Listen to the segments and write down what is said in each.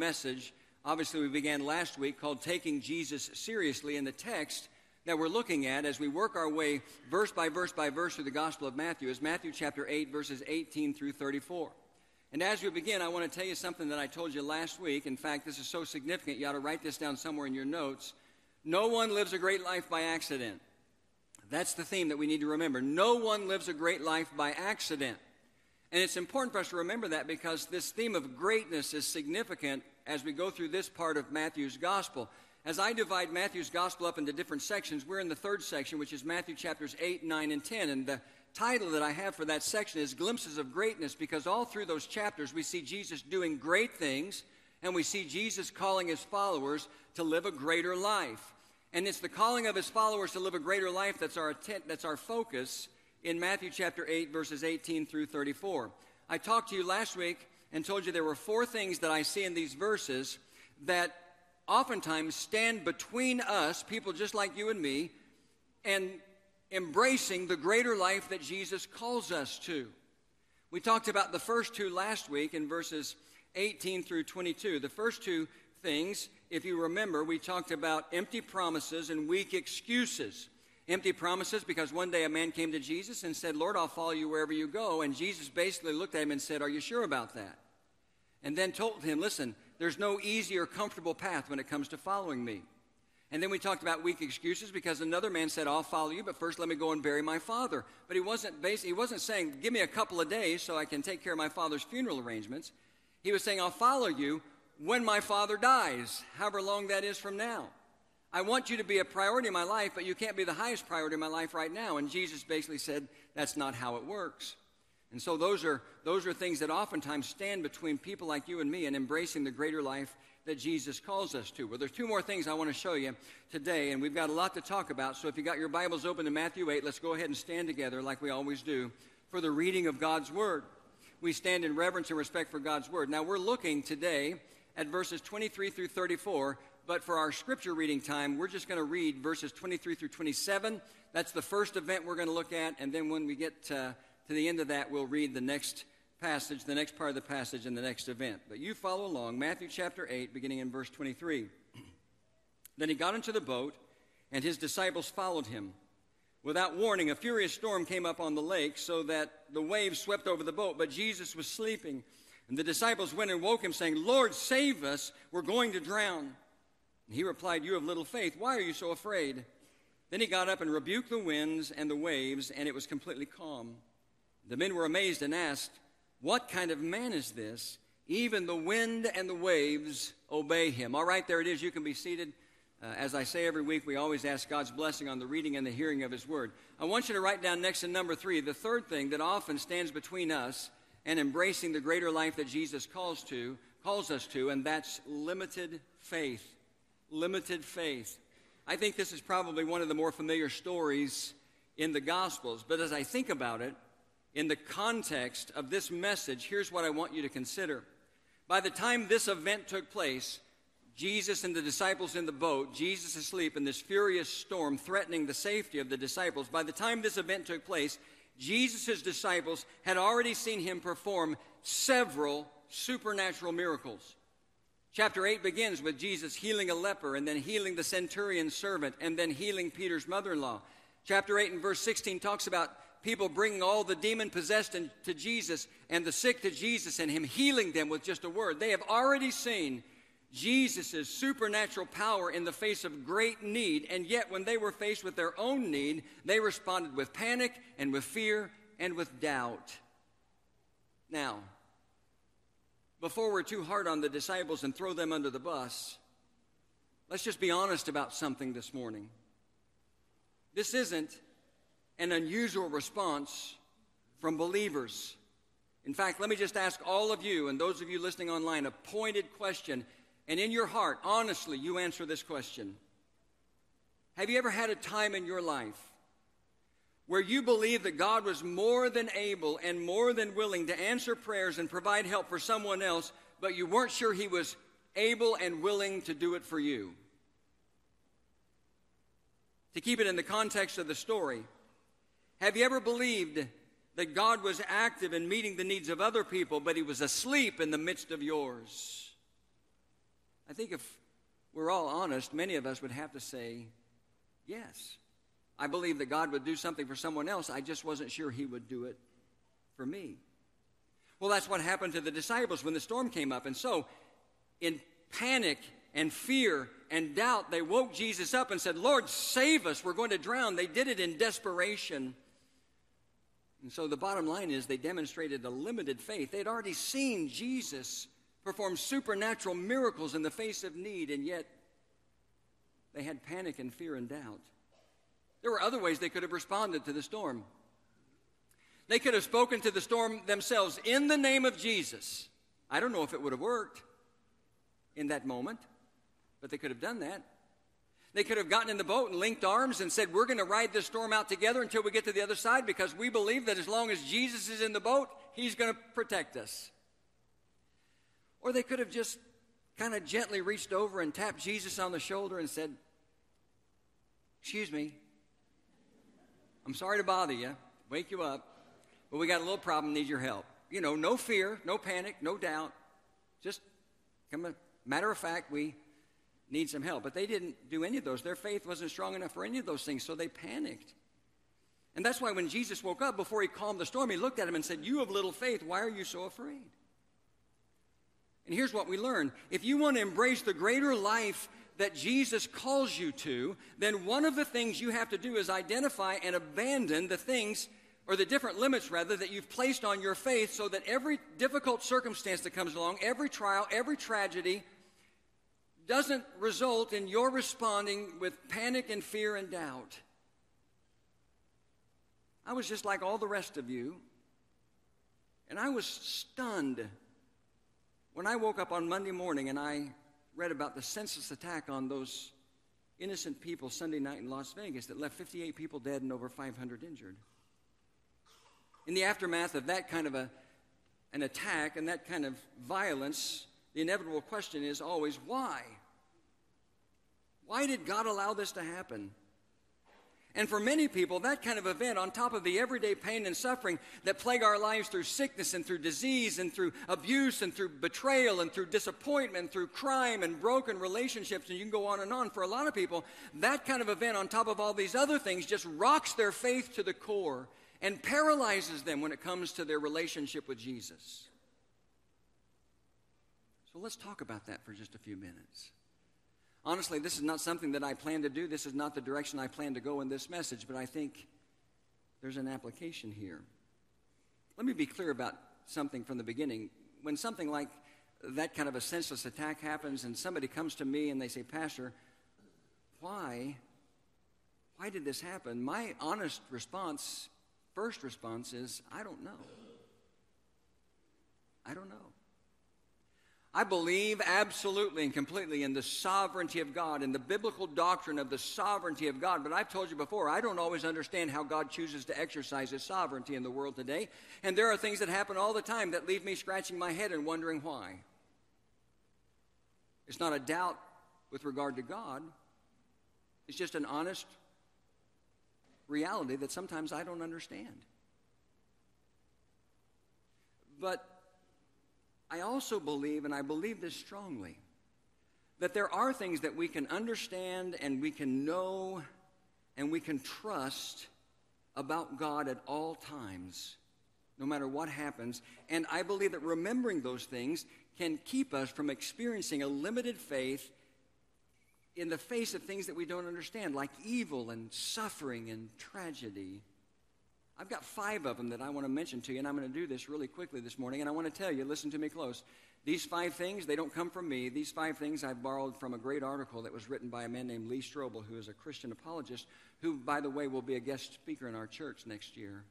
message. Obviously, we began last week called Taking Jesus Seriously. In the text that we're looking at as we work our way verse by verse by verse through the Gospel of Matthew is Matthew chapter 8, verses 18 through 34. And as we begin, I want to tell you something that I told you last week. In fact, this is so significant, you ought to write this down somewhere in your notes. No one lives a great life by accident. That's the theme that we need to remember. No one lives a great life by accident. And it's important for us to remember that because this theme of greatness is significant as we go through this part of Matthew's gospel. As I divide Matthew's gospel up into different sections, we're in the third section, which is Matthew chapters 8, 9, and 10. And the title that I have for that section is Glimpses of Greatness because all through those chapters we see Jesus doing great things and we see Jesus calling his followers to live a greater life. And it's the calling of his followers to live a greater life that's our, atten- that's our focus in Matthew chapter 8, verses 18 through 34. I talked to you last week and told you there were four things that I see in these verses that oftentimes stand between us, people just like you and me, and embracing the greater life that Jesus calls us to. We talked about the first two last week in verses 18 through 22. The first two things, if you remember, we talked about empty promises and weak excuses. Empty promises because one day a man came to Jesus and said, Lord, I'll follow you wherever you go. And Jesus basically looked at him and said, Are you sure about that? And then told him, Listen, there's no easy or comfortable path when it comes to following me. And then we talked about weak excuses because another man said, I'll follow you, but first let me go and bury my father. But he wasn't, he wasn't saying, Give me a couple of days so I can take care of my father's funeral arrangements. He was saying, I'll follow you when my father dies, however long that is from now. I want you to be a priority in my life, but you can't be the highest priority in my life right now. And Jesus basically said, That's not how it works. And so those are, those are things that oftentimes stand between people like you and me and embracing the greater life that Jesus calls us to. Well, there's two more things I want to show you today, and we've got a lot to talk about. So if you got your Bibles open to Matthew 8, let's go ahead and stand together like we always do for the reading of God's Word. We stand in reverence and respect for God's Word. Now, we're looking today at verses 23 through 34, but for our scripture reading time, we're just going to read verses 23 through 27. That's the first event we're going to look at, and then when we get to, to the end of that, we'll read the next passage, the next part of the passage, and the next event. But you follow along, Matthew chapter 8, beginning in verse 23. then he got into the boat, and his disciples followed him. Without warning, a furious storm came up on the lake, so that the waves swept over the boat, but Jesus was sleeping. And the disciples went and woke him, saying, Lord, save us, we're going to drown. And he replied, You have little faith. Why are you so afraid? Then he got up and rebuked the winds and the waves, and it was completely calm. The men were amazed and asked, What kind of man is this? Even the wind and the waves obey him. All right, there it is. You can be seated. Uh, as I say every week, we always ask God's blessing on the reading and the hearing of His Word. I want you to write down next to number three the third thing that often stands between us and embracing the greater life that Jesus calls to, calls us to, and that's limited faith limited faith. I think this is probably one of the more familiar stories in the Gospels, but as I think about it, in the context of this message, here's what I want you to consider. By the time this event took place, Jesus and the disciples in the boat, Jesus asleep in this furious storm threatening the safety of the disciples, by the time this event took place, Jesus' disciples had already seen him perform several supernatural miracles. Chapter 8 begins with Jesus healing a leper and then healing the centurion's servant and then healing Peter's mother in law. Chapter 8 and verse 16 talks about people bringing all the demon possessed to Jesus and the sick to Jesus and Him healing them with just a word. They have already seen Jesus' supernatural power in the face of great need, and yet when they were faced with their own need, they responded with panic and with fear and with doubt. Now, before we're too hard on the disciples and throw them under the bus, let's just be honest about something this morning. This isn't an unusual response from believers. In fact, let me just ask all of you and those of you listening online a pointed question. And in your heart, honestly, you answer this question Have you ever had a time in your life where you believe that God was more than able and more than willing to answer prayers and provide help for someone else, but you weren't sure He was able and willing to do it for you. To keep it in the context of the story, have you ever believed that God was active in meeting the needs of other people, but He was asleep in the midst of yours? I think if we're all honest, many of us would have to say, yes. I believed that God would do something for someone else. I just wasn't sure He would do it for me. Well, that's what happened to the disciples when the storm came up. And so, in panic and fear and doubt, they woke Jesus up and said, Lord, save us. We're going to drown. They did it in desperation. And so the bottom line is they demonstrated a limited faith. They'd already seen Jesus perform supernatural miracles in the face of need, and yet they had panic and fear and doubt. There were other ways they could have responded to the storm. They could have spoken to the storm themselves in the name of Jesus. I don't know if it would have worked in that moment, but they could have done that. They could have gotten in the boat and linked arms and said, We're going to ride this storm out together until we get to the other side because we believe that as long as Jesus is in the boat, he's going to protect us. Or they could have just kind of gently reached over and tapped Jesus on the shoulder and said, Excuse me, I'm sorry to bother you, wake you up, but we got a little problem, need your help. You know, no fear, no panic, no doubt. Just come a matter of fact, we need some help. But they didn't do any of those. Their faith wasn't strong enough for any of those things, so they panicked. And that's why when Jesus woke up, before he calmed the storm, he looked at him and said, You have little faith. Why are you so afraid? And here's what we learn if you want to embrace the greater life that Jesus calls you to, then one of the things you have to do is identify and abandon the things, or the different limits rather, that you've placed on your faith so that every difficult circumstance that comes along, every trial, every tragedy, doesn't result in your responding with panic and fear and doubt. I was just like all the rest of you, and I was stunned when I woke up on Monday morning and I read about the senseless attack on those innocent people Sunday night in Las Vegas that left 58 people dead and over 500 injured. In the aftermath of that kind of a, an attack and that kind of violence, the inevitable question is always why? Why did God allow this to happen? And for many people, that kind of event, on top of the everyday pain and suffering that plague our lives through sickness and through disease and through abuse and through betrayal and through disappointment, through crime and broken relationships, and you can go on and on, for a lot of people, that kind of event, on top of all these other things, just rocks their faith to the core and paralyzes them when it comes to their relationship with Jesus. So let's talk about that for just a few minutes. Honestly, this is not something that I plan to do. This is not the direction I plan to go in this message, but I think there's an application here. Let me be clear about something from the beginning. When something like that kind of a senseless attack happens and somebody comes to me and they say, Pastor, why? Why did this happen? My honest response, first response is, I don't know. I don't know. I believe absolutely and completely in the sovereignty of God and the biblical doctrine of the sovereignty of God. But I've told you before, I don't always understand how God chooses to exercise his sovereignty in the world today. And there are things that happen all the time that leave me scratching my head and wondering why. It's not a doubt with regard to God, it's just an honest reality that sometimes I don't understand. But I also believe, and I believe this strongly, that there are things that we can understand and we can know and we can trust about God at all times, no matter what happens. And I believe that remembering those things can keep us from experiencing a limited faith in the face of things that we don't understand, like evil and suffering and tragedy. I've got five of them that I want to mention to you, and I'm going to do this really quickly this morning. And I want to tell you, listen to me close. These five things, they don't come from me. These five things I've borrowed from a great article that was written by a man named Lee Strobel, who is a Christian apologist, who, by the way, will be a guest speaker in our church next year.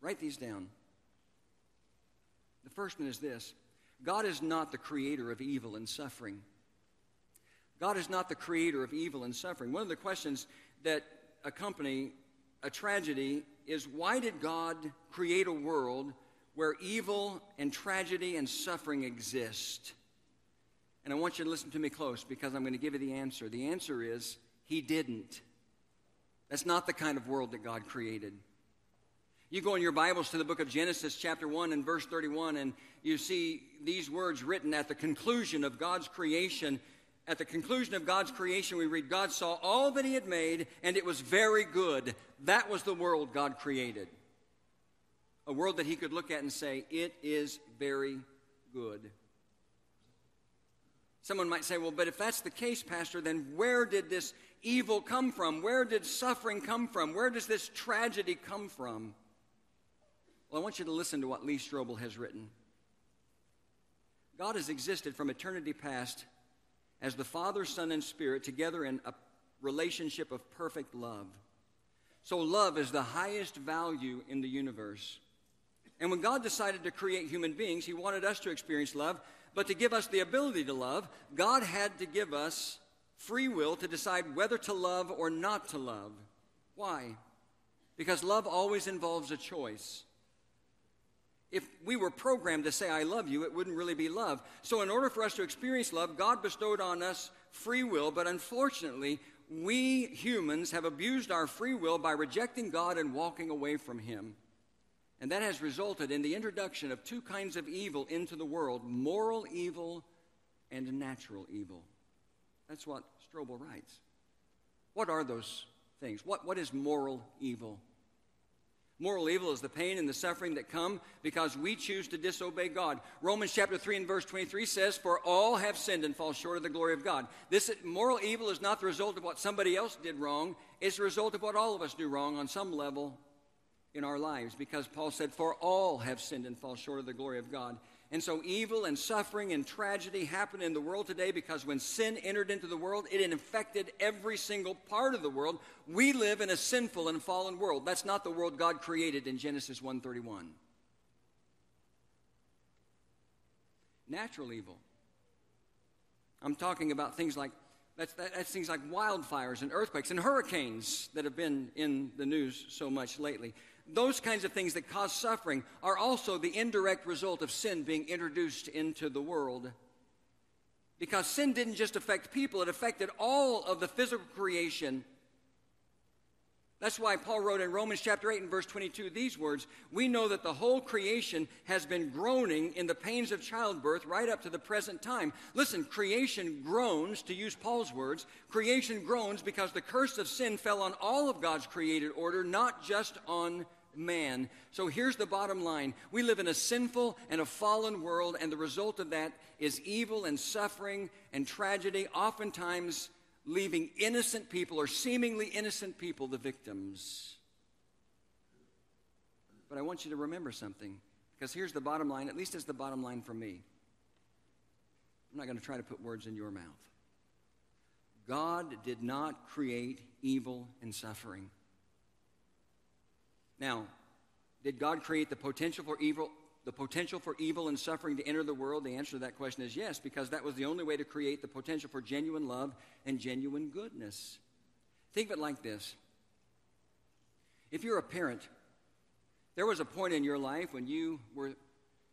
Write these down. The first one is this God is not the creator of evil and suffering. God is not the creator of evil and suffering. One of the questions that accompany a tragedy is why did God create a world where evil and tragedy and suffering exist? And I want you to listen to me close because I'm going to give you the answer. The answer is He didn't. That's not the kind of world that God created. You go in your Bibles to the book of Genesis, chapter 1 and verse 31, and you see these words written at the conclusion of God's creation. At the conclusion of God's creation, we read, God saw all that He had made, and it was very good. That was the world God created. A world that He could look at and say, It is very good. Someone might say, well, but if that's the case, Pastor, then where did this evil come from? Where did suffering come from? Where does this tragedy come from? Well, I want you to listen to what Lee Strobel has written. God has existed from eternity past as the Father, Son, and Spirit together in a relationship of perfect love. So, love is the highest value in the universe. And when God decided to create human beings, He wanted us to experience love but to give us the ability to love, God had to give us free will to decide whether to love or not to love. Why? Because love always involves a choice. If we were programmed to say, I love you, it wouldn't really be love. So, in order for us to experience love, God bestowed on us free will, but unfortunately, we humans have abused our free will by rejecting God and walking away from Him. And that has resulted in the introduction of two kinds of evil into the world moral evil and natural evil. That's what Strobel writes. What are those things? What, what is moral evil? Moral evil is the pain and the suffering that come because we choose to disobey God. Romans chapter 3 and verse 23 says, For all have sinned and fall short of the glory of God. This moral evil is not the result of what somebody else did wrong, it's the result of what all of us do wrong on some level in our lives because Paul said, For all have sinned and fall short of the glory of God. And so evil and suffering and tragedy happen in the world today because when sin entered into the world, it infected every single part of the world. We live in a sinful and fallen world. That's not the world God created in Genesis 1:31. Natural evil. I'm talking about things like that's, that, that's things like wildfires and earthquakes and hurricanes that have been in the news so much lately those kinds of things that cause suffering are also the indirect result of sin being introduced into the world. Because sin didn't just affect people, it affected all of the physical creation. That's why Paul wrote in Romans chapter 8 and verse 22 these words We know that the whole creation has been groaning in the pains of childbirth right up to the present time. Listen, creation groans, to use Paul's words, creation groans because the curse of sin fell on all of God's created order, not just on man. So here's the bottom line we live in a sinful and a fallen world, and the result of that is evil and suffering and tragedy, oftentimes leaving innocent people or seemingly innocent people the victims. But I want you to remember something, because here's the bottom line, at least it's the bottom line for me. I'm not going to try to put words in your mouth. God did not create evil and suffering. Now, did God create the potential for evil, the potential for evil and suffering to enter the world? The answer to that question is yes, because that was the only way to create the potential for genuine love and genuine goodness. Think of it like this. If you're a parent, there was a point in your life when you were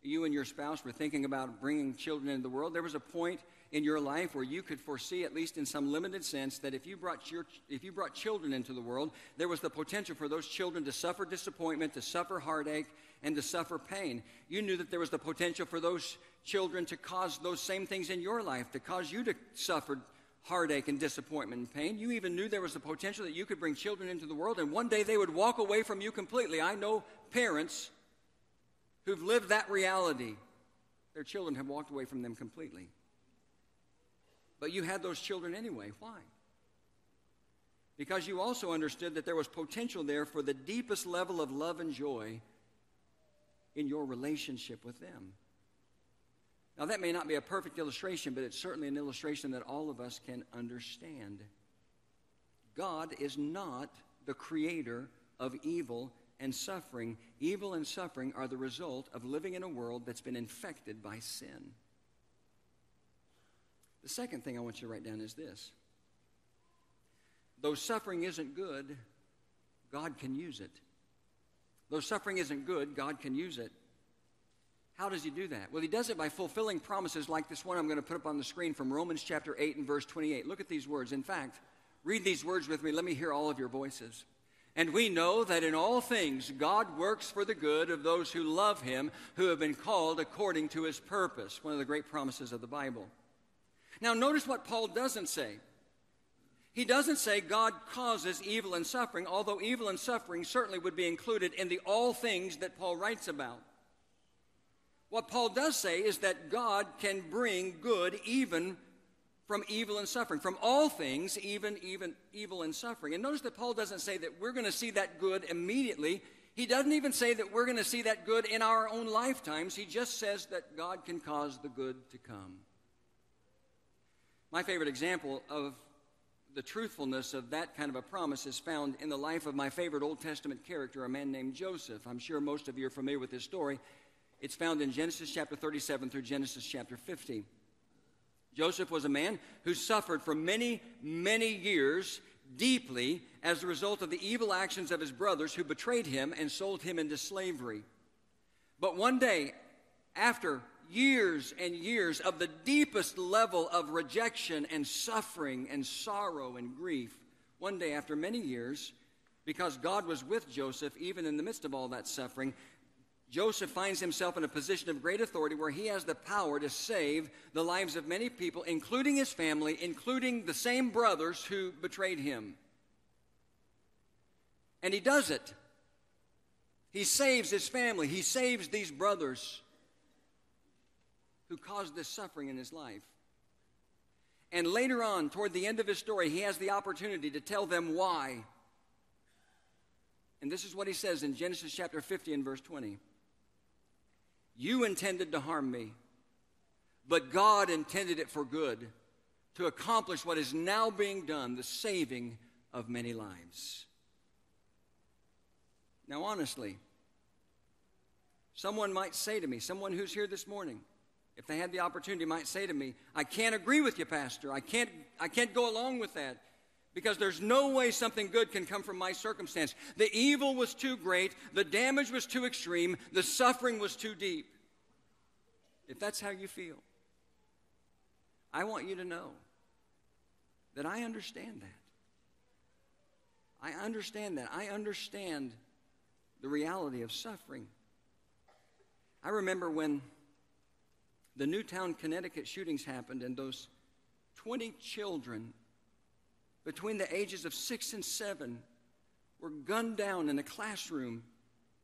you and your spouse were thinking about bringing children into the world. There was a point in your life where you could foresee, at least in some limited sense, that if you brought, your, if you brought children into the world, there was the potential for those children to suffer disappointment, to suffer heartache, and to suffer pain. You knew that there was the potential for those children to cause those same things in your life, to cause you to suffer heartache and disappointment and pain. You even knew there was the potential that you could bring children into the world and one day they would walk away from you completely. I know parents who've lived that reality. Their children have walked away from them completely. But you had those children anyway. Why? Because you also understood that there was potential there for the deepest level of love and joy in your relationship with them. Now, that may not be a perfect illustration, but it's certainly an illustration that all of us can understand. God is not the creator of evil and suffering. Evil and suffering are the result of living in a world that's been infected by sin. The second thing I want you to write down is this though suffering isn't good, God can use it. Though suffering isn't good, God can use it. How does he do that? Well, he does it by fulfilling promises like this one I'm going to put up on the screen from Romans chapter 8 and verse 28. Look at these words. In fact, read these words with me. Let me hear all of your voices. And we know that in all things God works for the good of those who love him, who have been called according to his purpose. One of the great promises of the Bible. Now, notice what Paul doesn't say. He doesn't say God causes evil and suffering, although evil and suffering certainly would be included in the all things that Paul writes about. What Paul does say is that God can bring good even from evil and suffering, from all things, even even evil and suffering. And notice that Paul doesn't say that we're going to see that good immediately. He doesn't even say that we're going to see that good in our own lifetimes. He just says that God can cause the good to come. My favorite example of the truthfulness of that kind of a promise is found in the life of my favorite Old Testament character, a man named Joseph. I'm sure most of you are familiar with his story. It's found in Genesis chapter 37 through Genesis chapter 50. Joseph was a man who suffered for many, many years deeply as a result of the evil actions of his brothers who betrayed him and sold him into slavery. But one day, after years and years of the deepest level of rejection and suffering and sorrow and grief. One day, after many years, because God was with Joseph, even in the midst of all that suffering, Joseph finds himself in a position of great authority where he has the power to save the lives of many people, including his family, including the same brothers who betrayed him. And he does it. He saves his family, he saves these brothers who caused this suffering in his life. And later on, toward the end of his story, he has the opportunity to tell them why. And this is what he says in Genesis chapter 50 and verse 20. You intended to harm me, but God intended it for good, to accomplish what is now being done, the saving of many lives. Now, honestly, someone might say to me, someone who's here this morning, if they had the opportunity, might say to me, I can't agree with you, Pastor. I can't, I can't go along with that because there's no way something good can come from my circumstance. The evil was too great, the damage was too extreme, the suffering was too deep. If that's how you feel, I want you to know that I understand that. I understand that. I understand the reality of suffering. I remember when the Newtown, Connecticut shootings happened, and those 20 children between the ages of six and seven were gunned down in a classroom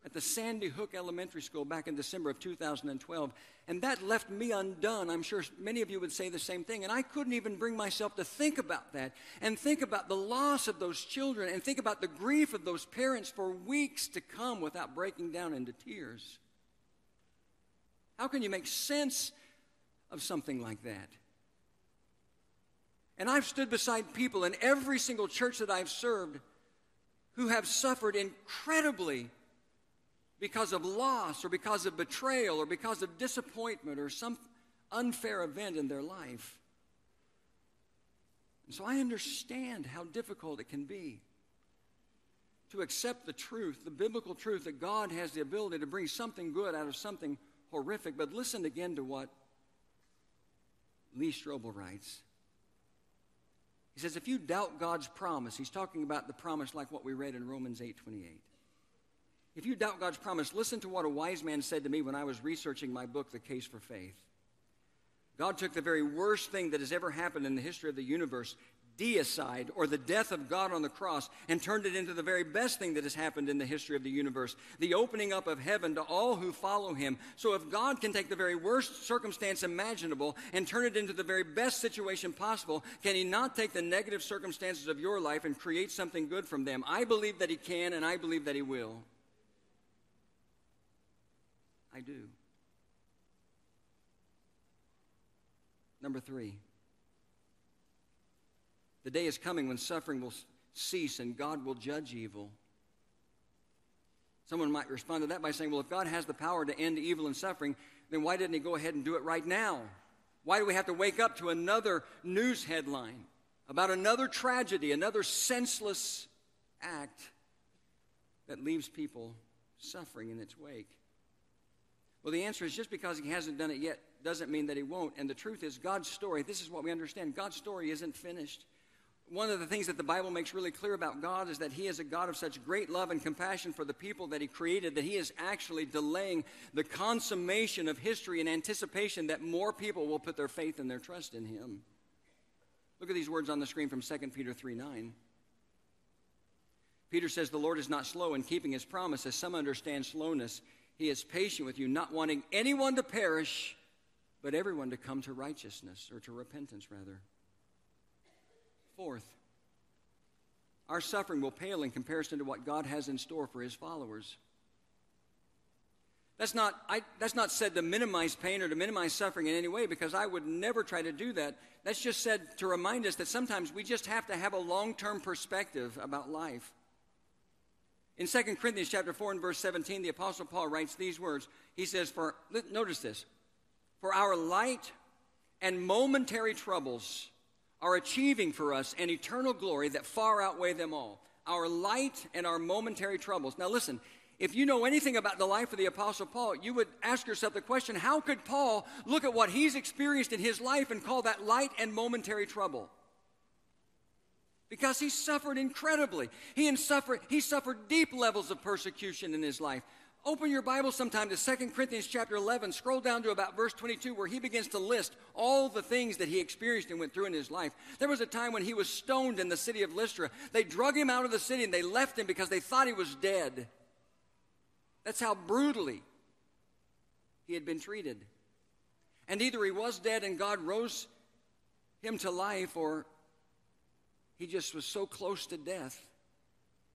at the Sandy Hook Elementary School back in December of 2012. And that left me undone. I'm sure many of you would say the same thing. And I couldn't even bring myself to think about that and think about the loss of those children and think about the grief of those parents for weeks to come without breaking down into tears. How can you make sense of something like that. And I've stood beside people in every single church that I've served who have suffered incredibly because of loss or because of betrayal or because of disappointment or some unfair event in their life. And so I understand how difficult it can be to accept the truth, the biblical truth that God has the ability to bring something good out of something horrific. But listen again to what Lee Strobel writes. He says, if you doubt God's promise, he's talking about the promise like what we read in Romans 8 28. If you doubt God's promise, listen to what a wise man said to me when I was researching my book, The Case for Faith. God took the very worst thing that has ever happened in the history of the universe deicide or the death of God on the cross and turned it into the very best thing that has happened in the history of the universe the opening up of heaven to all who follow him. So, if God can take the very worst circumstance imaginable and turn it into the very best situation possible, can he not take the negative circumstances of your life and create something good from them? I believe that he can, and I believe that he will. I do. Number three. The day is coming when suffering will cease and God will judge evil. Someone might respond to that by saying, well, if God has the power to end evil and suffering, then why didn't He go ahead and do it right now? Why do we have to wake up to another news headline about another tragedy, another senseless act that leaves people suffering in its wake? Well, the answer is just because He hasn't done it yet doesn't mean that He won't. And the truth is, God's story, this is what we understand God's story isn't finished one of the things that the Bible makes really clear about God is that He is a God of such great love and compassion for the people that He created that He is actually delaying the consummation of history in anticipation that more people will put their faith and their trust in Him. Look at these words on the screen from 2 Peter 3 9. Peter says, The Lord is not slow in keeping His promise, as some understand slowness. He is patient with you, not wanting anyone to perish, but everyone to come to righteousness, or to repentance, rather. Fourth, our suffering will pale in comparison to what God has in store for his followers. That's not, I, that's not said to minimize pain or to minimize suffering in any way because I would never try to do that. That's just said to remind us that sometimes we just have to have a long term perspective about life. In 2 Corinthians chapter 4 and verse 17, the Apostle Paul writes these words. He says, For notice this, for our light and momentary troubles are achieving for us an eternal glory that far outweigh them all. Our light and our momentary troubles. Now, listen, if you know anything about the life of the Apostle Paul, you would ask yourself the question how could Paul look at what he's experienced in his life and call that light and momentary trouble? Because he suffered incredibly. He, suffered, he suffered deep levels of persecution in his life. Open your Bible sometime to 2 Corinthians chapter 11. Scroll down to about verse 22 where he begins to list all the things that he experienced and went through in his life. There was a time when he was stoned in the city of Lystra. They drug him out of the city and they left him because they thought he was dead. That's how brutally he had been treated. And either he was dead and God rose him to life or he just was so close to death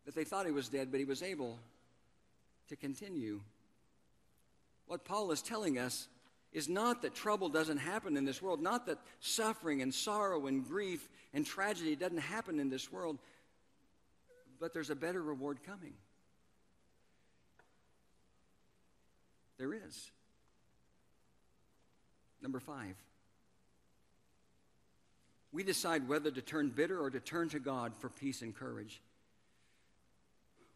that they thought he was dead, but he was able to continue. What Paul is telling us is not that trouble doesn't happen in this world, not that suffering and sorrow and grief and tragedy doesn't happen in this world, but there's a better reward coming. There is. Number five, we decide whether to turn bitter or to turn to God for peace and courage.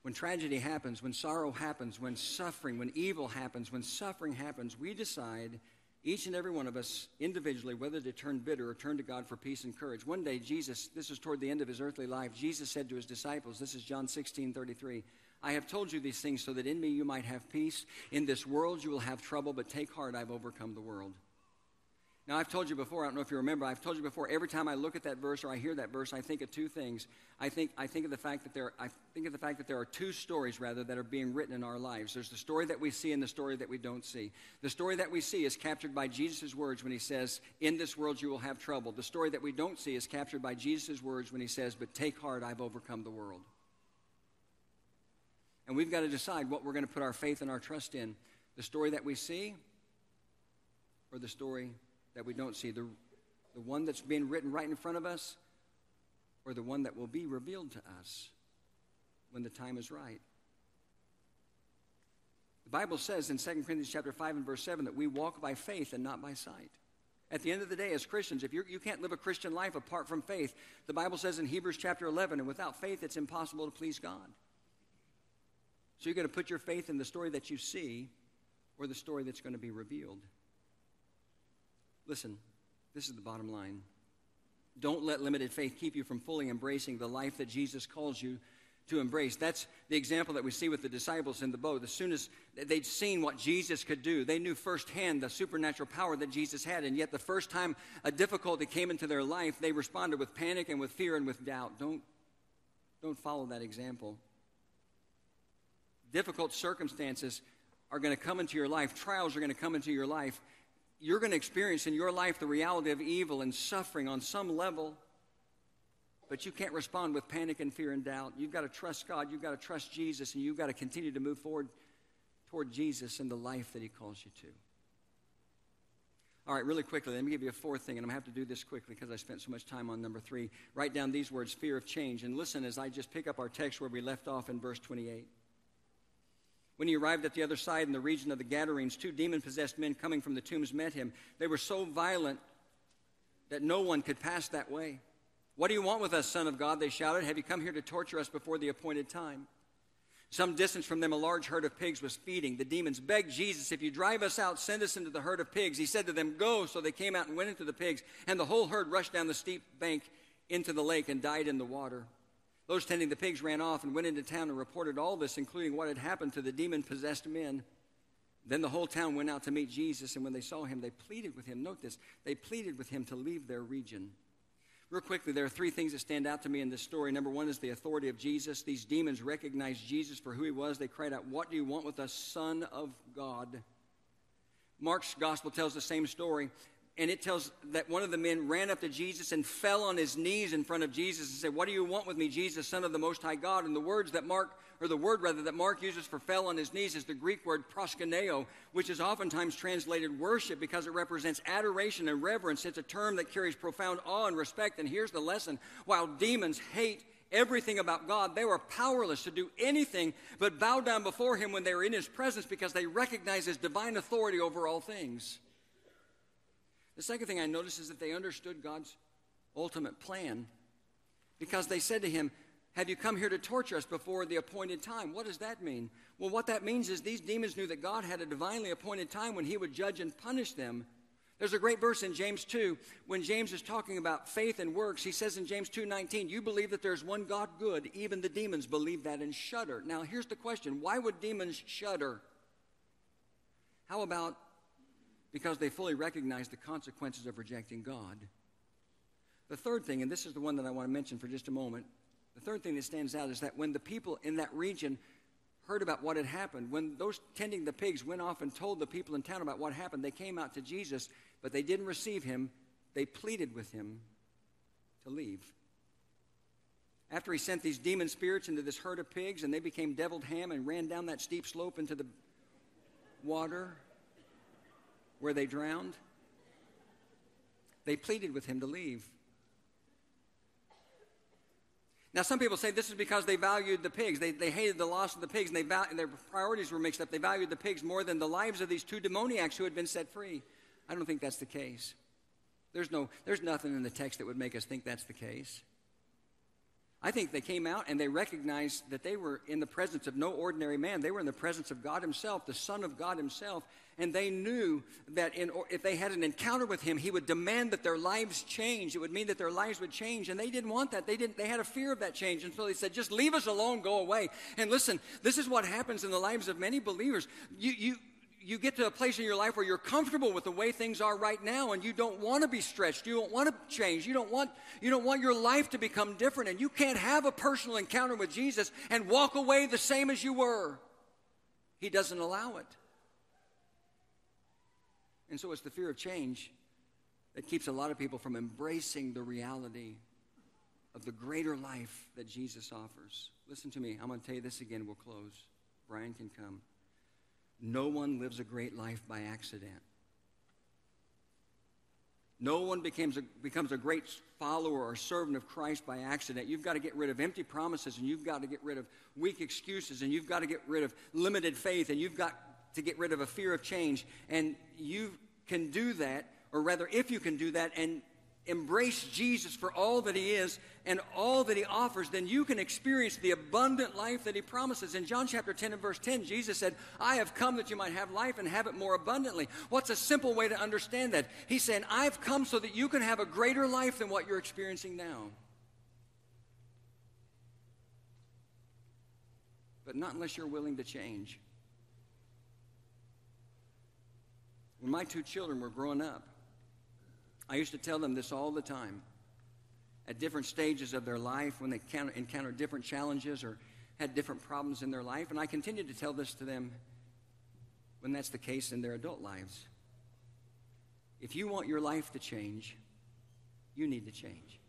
When tragedy happens, when sorrow happens, when suffering, when evil happens, when suffering happens, we decide, each and every one of us individually, whether to turn bitter or turn to God for peace and courage. One day, Jesus, this is toward the end of his earthly life, Jesus said to his disciples, this is John 16 33, I have told you these things so that in me you might have peace. In this world you will have trouble, but take heart, I've overcome the world. Now, I've told you before, I don't know if you remember, I've told you before, every time I look at that verse or I hear that verse, I think of two things. I think, I think of the fact that there, I think of the fact that there are two stories, rather, that are being written in our lives. There's the story that we see and the story that we don't see. The story that we see is captured by Jesus' words when he says, In this world you will have trouble. The story that we don't see is captured by Jesus' words when he says, But take heart, I've overcome the world. And we've got to decide what we're going to put our faith and our trust in the story that we see or the story that we don't see, the, the one that's being written right in front of us, or the one that will be revealed to us when the time is right. The Bible says in 2 Corinthians chapter 5 and verse 7 that we walk by faith and not by sight. At the end of the day, as Christians, if you're, you can not live a Christian life apart from faith, the Bible says in Hebrews chapter 11, and without faith, it's impossible to please God. So you're going to put your faith in the story that you see or the story that's going to be revealed. Listen, this is the bottom line. Don't let limited faith keep you from fully embracing the life that Jesus calls you to embrace. That's the example that we see with the disciples in the boat. As soon as they'd seen what Jesus could do, they knew firsthand the supernatural power that Jesus had. And yet, the first time a difficulty came into their life, they responded with panic and with fear and with doubt. Don't, don't follow that example. Difficult circumstances are going to come into your life, trials are going to come into your life you're going to experience in your life the reality of evil and suffering on some level, but you can't respond with panic and fear and doubt. You've got to trust God, you've got to trust Jesus, and you've got to continue to move forward toward Jesus and the life that He calls you to. All right, really quickly, let me give you a fourth thing, and I'm going to have to do this quickly because I spent so much time on number three. Write down these words fear of change. And listen as I just pick up our text where we left off in verse 28. When he arrived at the other side in the region of the Gadarenes, two demon possessed men coming from the tombs met him. They were so violent that no one could pass that way. What do you want with us, Son of God? They shouted. Have you come here to torture us before the appointed time? Some distance from them, a large herd of pigs was feeding. The demons begged Jesus, If you drive us out, send us into the herd of pigs. He said to them, Go. So they came out and went into the pigs, and the whole herd rushed down the steep bank into the lake and died in the water. Those tending the pigs ran off and went into town and reported all this, including what had happened to the demon possessed men. Then the whole town went out to meet Jesus, and when they saw him, they pleaded with him. Note this they pleaded with him to leave their region. Real quickly, there are three things that stand out to me in this story. Number one is the authority of Jesus. These demons recognized Jesus for who he was. They cried out, What do you want with us, Son of God? Mark's gospel tells the same story and it tells that one of the men ran up to Jesus and fell on his knees in front of Jesus and said, What do you want with me, Jesus, Son of the Most High God? And the words that Mark, or the word rather, that Mark uses for fell on his knees is the Greek word proskuneo, which is oftentimes translated worship because it represents adoration and reverence. It's a term that carries profound awe and respect. And here's the lesson while demons hate everything about God, they were powerless to do anything but bow down before him when they were in his presence because they recognize his divine authority over all things. The second thing I noticed is that they understood God's ultimate plan because they said to him, Have you come here to torture us before the appointed time? What does that mean? Well, what that means is these demons knew that God had a divinely appointed time when he would judge and punish them. There's a great verse in James 2 when James is talking about faith and works. He says in James 2:19, "You believe that there's one God good, even the demons believe that and shudder." Now, here's the question, why would demons shudder? How about because they fully recognize the consequences of rejecting God. The third thing, and this is the one that I want to mention for just a moment, the third thing that stands out is that when the people in that region heard about what had happened, when those tending the pigs went off and told the people in town about what happened, they came out to Jesus, but they didn't receive him. They pleaded with him to leave. After he sent these demon spirits into this herd of pigs and they became deviled ham and ran down that steep slope into the water, where they drowned? They pleaded with him to leave. Now, some people say this is because they valued the pigs. They, they hated the loss of the pigs, and, they val- and their priorities were mixed up. They valued the pigs more than the lives of these two demoniacs who had been set free. I don't think that's the case. There's, no, there's nothing in the text that would make us think that's the case. I think they came out and they recognized that they were in the presence of no ordinary man. They were in the presence of God Himself, the Son of God Himself. And they knew that in, if they had an encounter with Him, He would demand that their lives change. It would mean that their lives would change. And they didn't want that. They, didn't, they had a fear of that change. And so they said, just leave us alone, go away. And listen, this is what happens in the lives of many believers. You, you, you get to a place in your life where you're comfortable with the way things are right now and you don't want to be stretched you don't want to change you don't want you don't want your life to become different and you can't have a personal encounter with jesus and walk away the same as you were he doesn't allow it and so it's the fear of change that keeps a lot of people from embracing the reality of the greater life that jesus offers. Listen to me. I'm going to tell you this again. We'll close. Brian can come. No one lives a great life by accident. No one becomes a, becomes a great follower or servant of Christ by accident. You've got to get rid of empty promises and you've got to get rid of weak excuses and you've got to get rid of limited faith and you've got to get rid of a fear of change. And you can do that, or rather, if you can do that and embrace Jesus for all that he is and all that he offers, then you can experience the abundant life that he promises. In John chapter 10 and verse 10, Jesus said, I have come that you might have life and have it more abundantly. What's a simple way to understand that? He's saying, I've come so that you can have a greater life than what you're experiencing now. But not unless you're willing to change. When my two children were growing up, I used to tell them this all the time. At different stages of their life, when they encountered different challenges or had different problems in their life, and I continue to tell this to them when that's the case in their adult lives. If you want your life to change, you need to change.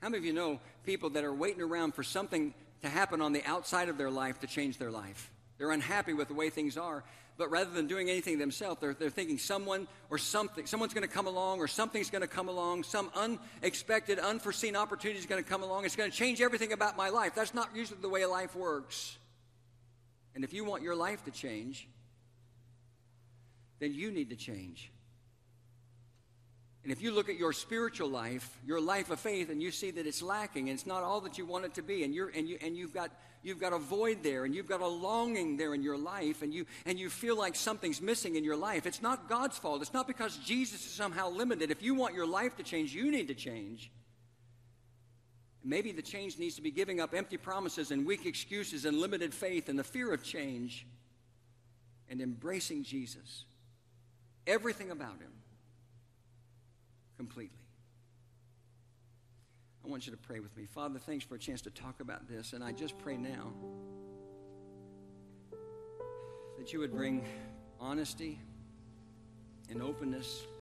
How many of you know people that are waiting around for something to happen on the outside of their life to change their life? They're unhappy with the way things are, but rather than doing anything themselves, they're, they're thinking someone or something, someone's going to come along or something's going to come along, some unexpected, unforeseen opportunity is going to come along. It's going to change everything about my life. That's not usually the way life works. And if you want your life to change, then you need to change. And if you look at your spiritual life, your life of faith, and you see that it's lacking and it's not all that you want it to be, and, you're, and, you, and you've, got, you've got a void there and you've got a longing there in your life, and you, and you feel like something's missing in your life, it's not God's fault. It's not because Jesus is somehow limited. If you want your life to change, you need to change. maybe the change needs to be giving up empty promises and weak excuses and limited faith and the fear of change and embracing Jesus, everything about him, completely. I want you to pray with me. Father, thanks for a chance to talk about this, and I just pray now that you would bring honesty and openness